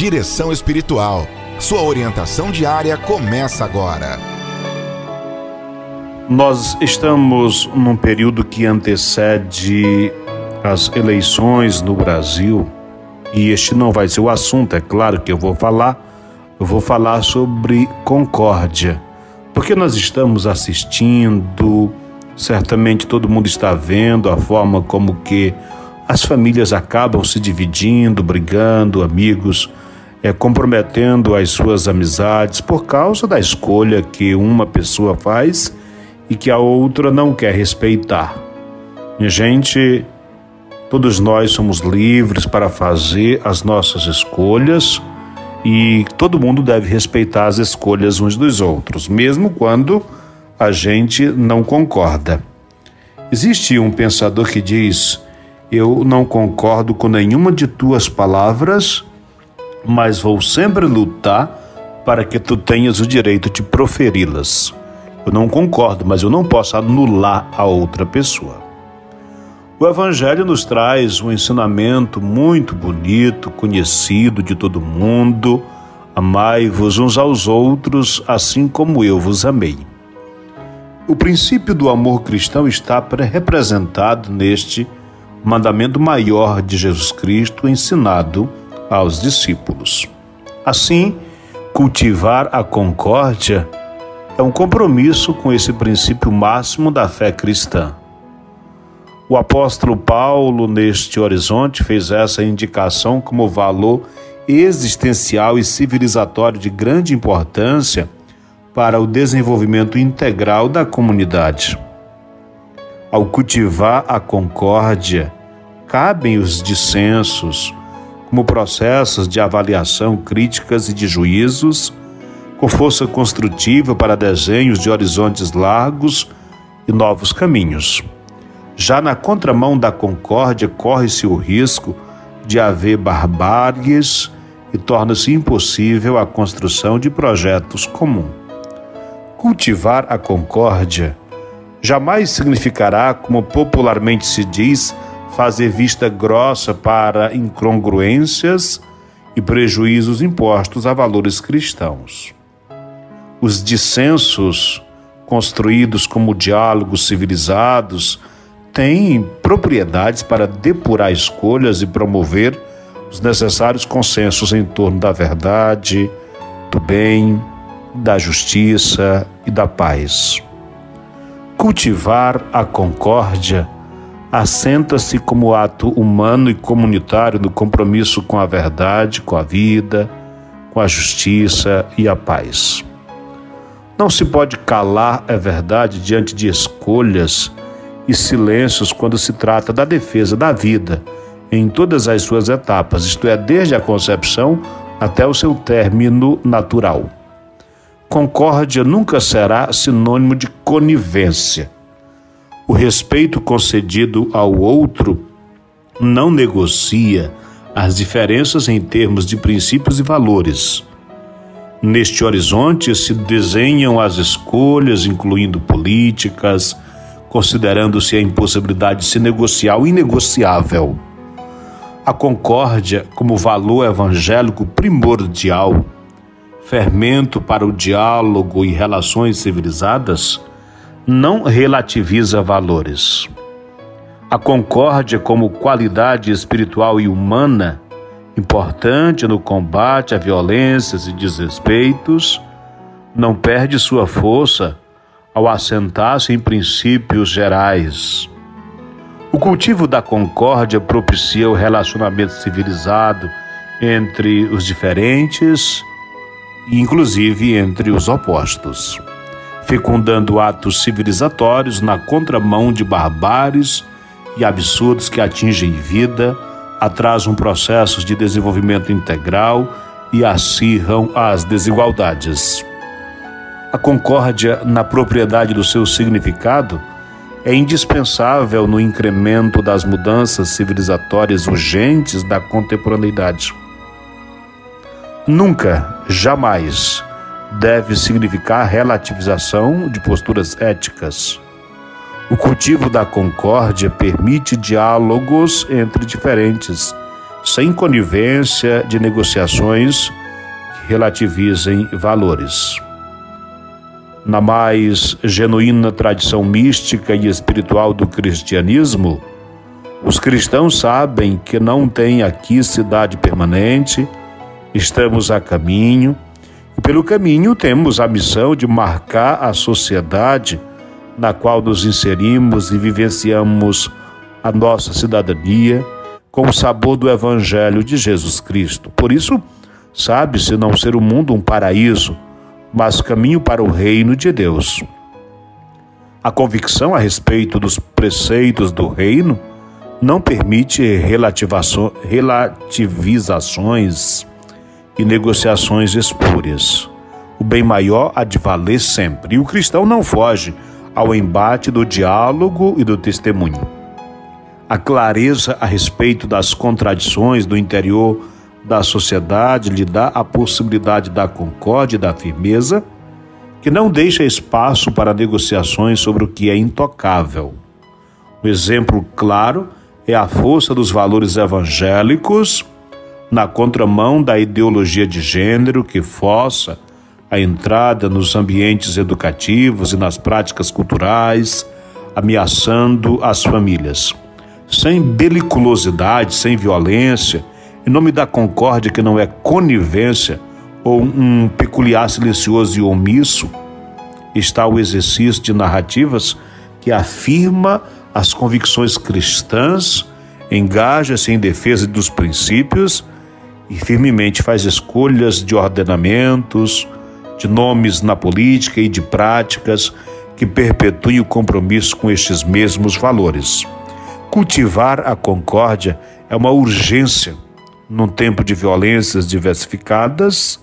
Direção Espiritual. Sua orientação diária começa agora. Nós estamos num período que antecede as eleições no Brasil e este não vai ser o assunto, é claro que eu vou falar. Eu vou falar sobre concórdia, porque nós estamos assistindo, certamente todo mundo está vendo a forma como que as famílias acabam se dividindo, brigando, amigos é, comprometendo as suas amizades por causa da escolha que uma pessoa faz e que a outra não quer respeitar. Minha gente, todos nós somos livres para fazer as nossas escolhas e todo mundo deve respeitar as escolhas uns dos outros, mesmo quando a gente não concorda. Existe um pensador que diz eu não concordo com nenhuma de tuas palavras, mas vou sempre lutar para que tu tenhas o direito de proferi-las. Eu não concordo, mas eu não posso anular a outra pessoa. O Evangelho nos traz um ensinamento muito bonito, conhecido de todo mundo. Amai-vos uns aos outros, assim como eu vos amei. O princípio do amor cristão está representado neste mandamento maior de Jesus Cristo ensinado aos discípulos. Assim, cultivar a concórdia é um compromisso com esse princípio máximo da fé cristã. O apóstolo Paulo, neste horizonte, fez essa indicação como valor existencial e civilizatório de grande importância para o desenvolvimento integral da comunidade. Ao cultivar a concórdia, cabem os dissensos, como processos de avaliação críticas e de juízos, com força construtiva para desenhos de horizontes largos e novos caminhos. Já na contramão da concórdia, corre-se o risco de haver barbáries e torna-se impossível a construção de projetos comuns. Cultivar a concórdia jamais significará, como popularmente se diz, fazer vista grossa para incongruências e prejuízos impostos a valores cristãos. Os dissensos, construídos como diálogos civilizados, têm propriedades para depurar escolhas e promover os necessários consensos em torno da verdade, do bem, da justiça e da paz. Cultivar a concórdia assenta-se como ato humano e comunitário no compromisso com a verdade, com a vida, com a justiça e a paz. Não se pode calar a verdade diante de escolhas e silêncios quando se trata da defesa da vida em todas as suas etapas, isto é, desde a concepção até o seu término natural. Concórdia nunca será sinônimo de conivência. O respeito concedido ao outro não negocia as diferenças em termos de princípios e valores. Neste horizonte se desenham as escolhas, incluindo políticas, considerando-se a impossibilidade de se negociar o inegociável. A concórdia, como valor evangélico primordial, fermento para o diálogo e relações civilizadas, não relativiza valores. A concórdia, como qualidade espiritual e humana, importante no combate a violências e desrespeitos, não perde sua força ao assentar-se em princípios gerais. O cultivo da concórdia propicia o relacionamento civilizado entre os diferentes inclusive entre os opostos, fecundando atos civilizatórios na contramão de barbáries e absurdos que atingem vida, atrasam processos de desenvolvimento integral e acirram as desigualdades. A concórdia, na propriedade do seu significado, é indispensável no incremento das mudanças civilizatórias urgentes da contemporaneidade. Nunca, jamais, deve significar relativização de posturas éticas. O cultivo da concórdia permite diálogos entre diferentes, sem conivência de negociações que relativizem valores. Na mais genuína tradição mística e espiritual do cristianismo, os cristãos sabem que não tem aqui cidade permanente, estamos a caminho, pelo caminho temos a missão de marcar a sociedade na qual nos inserimos e vivenciamos a nossa cidadania com o sabor do Evangelho de Jesus Cristo. Por isso, sabe-se não ser o mundo um paraíso, mas caminho para o reino de Deus. A convicção a respeito dos preceitos do reino não permite relativizações e negociações espúrias. O bem maior há de valer sempre, e o cristão não foge ao embate do diálogo e do testemunho a clareza a respeito das contradições do interior da sociedade lhe dá a possibilidade da concórdia e da firmeza, que não deixa espaço para negociações sobre o que é intocável. Um exemplo claro é a força dos valores evangélicos na contramão da ideologia de gênero que força a entrada nos ambientes educativos e nas práticas culturais, ameaçando as famílias. Sem beliculosidade, sem violência, em nome da concórdia que não é conivência ou um peculiar silencioso e omisso, está o exercício de narrativas que afirma as convicções cristãs, engaja-se em defesa dos princípios e firmemente faz escolhas de ordenamentos, de nomes na política e de práticas que perpetuem o compromisso com estes mesmos valores. Cultivar a concórdia é uma urgência num tempo de violências diversificadas,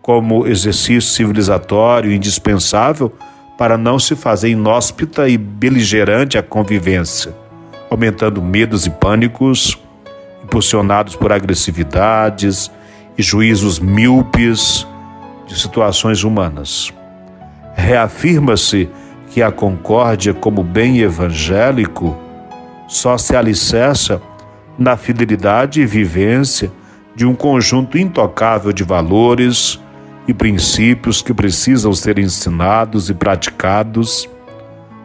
como exercício civilizatório indispensável para não se fazer inóspita e beligerante a convivência, aumentando medos e pânicos, impulsionados por agressividades e juízos míopes de situações humanas. Reafirma-se que a concórdia, como bem evangélico, só se alicerça na fidelidade e vivência de um conjunto intocável de valores e princípios que precisam ser ensinados e praticados,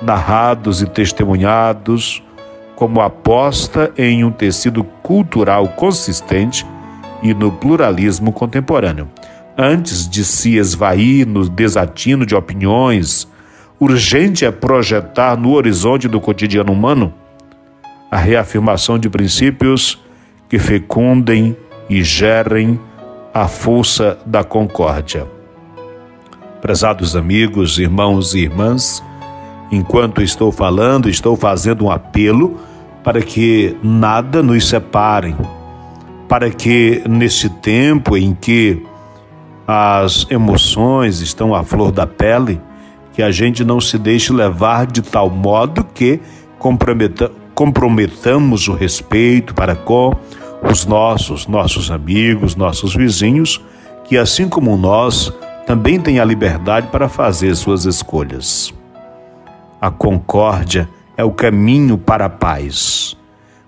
narrados e testemunhados, como aposta em um tecido cultural consistente e no pluralismo contemporâneo. Antes de se esvair no desatino de opiniões, urgente é projetar no horizonte do cotidiano humano a reafirmação de princípios que fecundem e gerem a força da concórdia. Prezados amigos, irmãos e irmãs, enquanto estou falando, estou fazendo um apelo para que nada nos separe, para que nesse tempo em que as emoções estão à flor da pele, que a gente não se deixe levar de tal modo que comprometa, comprometamos o respeito para com os nossos, nossos amigos, nossos vizinhos, que assim como nós, também têm a liberdade para fazer suas escolhas. A concórdia é o caminho para a paz,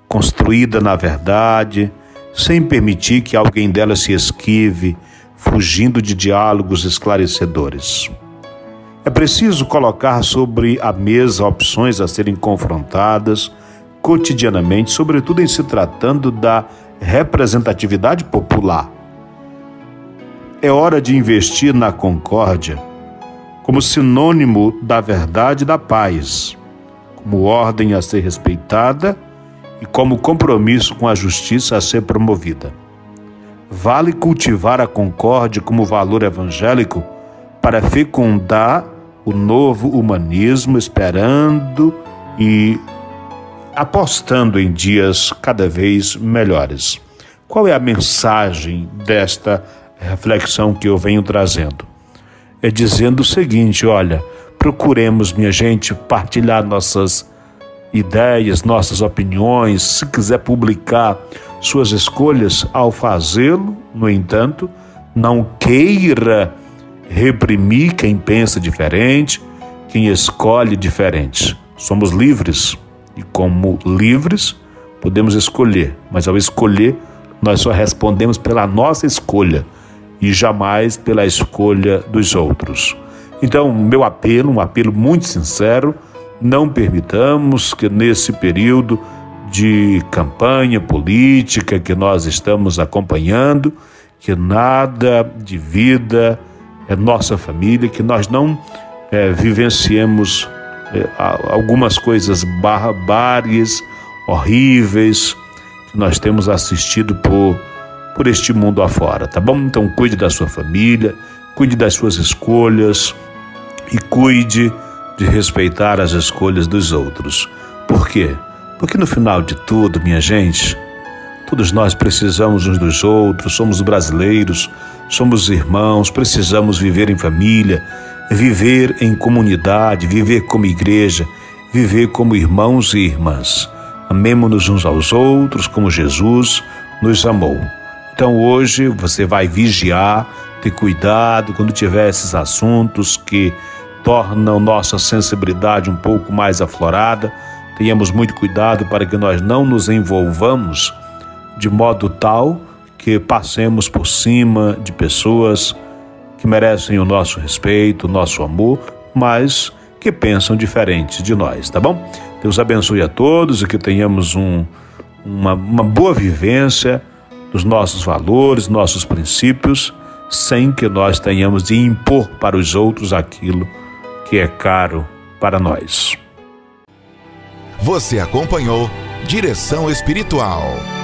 construída na verdade, sem permitir que alguém dela se esquive, fugindo de diálogos esclarecedores. É preciso colocar sobre a mesa opções a serem confrontadas cotidianamente, sobretudo em se tratando da representatividade popular. É hora de investir na concórdia como sinônimo da verdade e da paz, como ordem a ser respeitada e como compromisso com a justiça a ser promovida. Vale cultivar a concórdia como valor evangélico para fecundar o novo humanismo, esperando e apostando em dias cada vez melhores. Qual é a mensagem desta reflexão que eu venho trazendo? É dizendo o seguinte: olha, procuremos, minha gente, partilhar nossas ideias, nossas opiniões. Se quiser publicar suas escolhas, ao fazê-lo, no entanto, não queira reprimir quem pensa diferente, quem escolhe diferente. Somos livres e como livres, podemos escolher, mas ao escolher, Nós só respondemos pela nossa escolha e jamais pela escolha dos outros. Então, meu apelo, um apelo muito sincero, não permitamos que nesse período de campanha política que nós estamos acompanhando, que nada de vida é nossa família, que nós não é, vivenciemos é, algumas coisas barbáries, horríveis, que nós temos assistido por, por este mundo afora, tá bom? Então cuide da sua família, cuide das suas escolhas e cuide de respeitar as escolhas dos outros. Por quê? Porque no final de tudo, minha gente, todos nós precisamos uns dos outros, somos brasileiros, somos irmãos, precisamos viver em família, viver em comunidade, viver como igreja, viver como irmãos e irmãs. Amemos-nos uns aos outros como Jesus nos amou. Então hoje você vai vigiar, ter cuidado quando tiver esses assuntos que tornam nossa sensibilidade um pouco mais aflorada Tenhamos muito cuidado para que nós não nos envolvamos de modo tal que passemos por cima de pessoas que merecem o nosso respeito, o nosso amor, mas que pensam diferente de nós, tá bom? Deus abençoe a todos e que tenhamos um, uma, uma boa vivência dos nossos valores, nossos princípios, sem que nós tenhamos de impor para os outros aquilo que é caro para nós. Você acompanhou Direção Espiritual.